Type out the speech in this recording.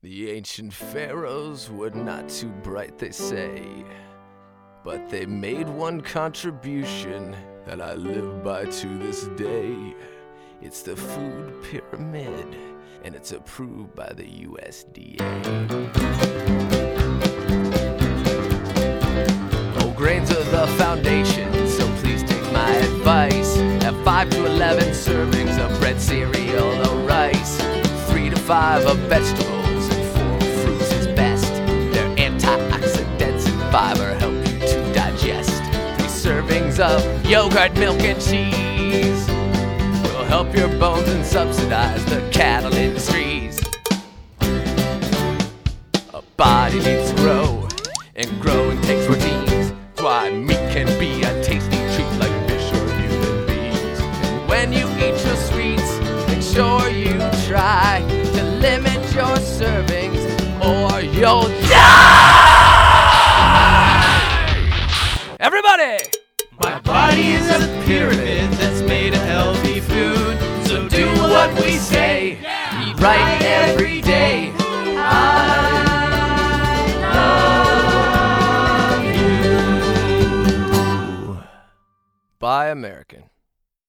The ancient pharaohs were not too bright, they say. But they made one contribution that I live by to this day. It's the food pyramid, and it's approved by the USDA. Whole grains are the foundation, so please take my advice. Have 5 to 11 servings of bread, cereal, or rice. 3 to 5 of vegetables, of yogurt, milk, and cheese will help your bones and subsidize the cattle industries. A body needs to grow, and growing takes routines. Why meat can be a tasty treat like fish or human beings. And when you eat your sweets, make sure you try to limit your servings, or you'll die! Everybody! Pyramid that's made of healthy food. So do what we say. Eat right every day. I love you. Buy American.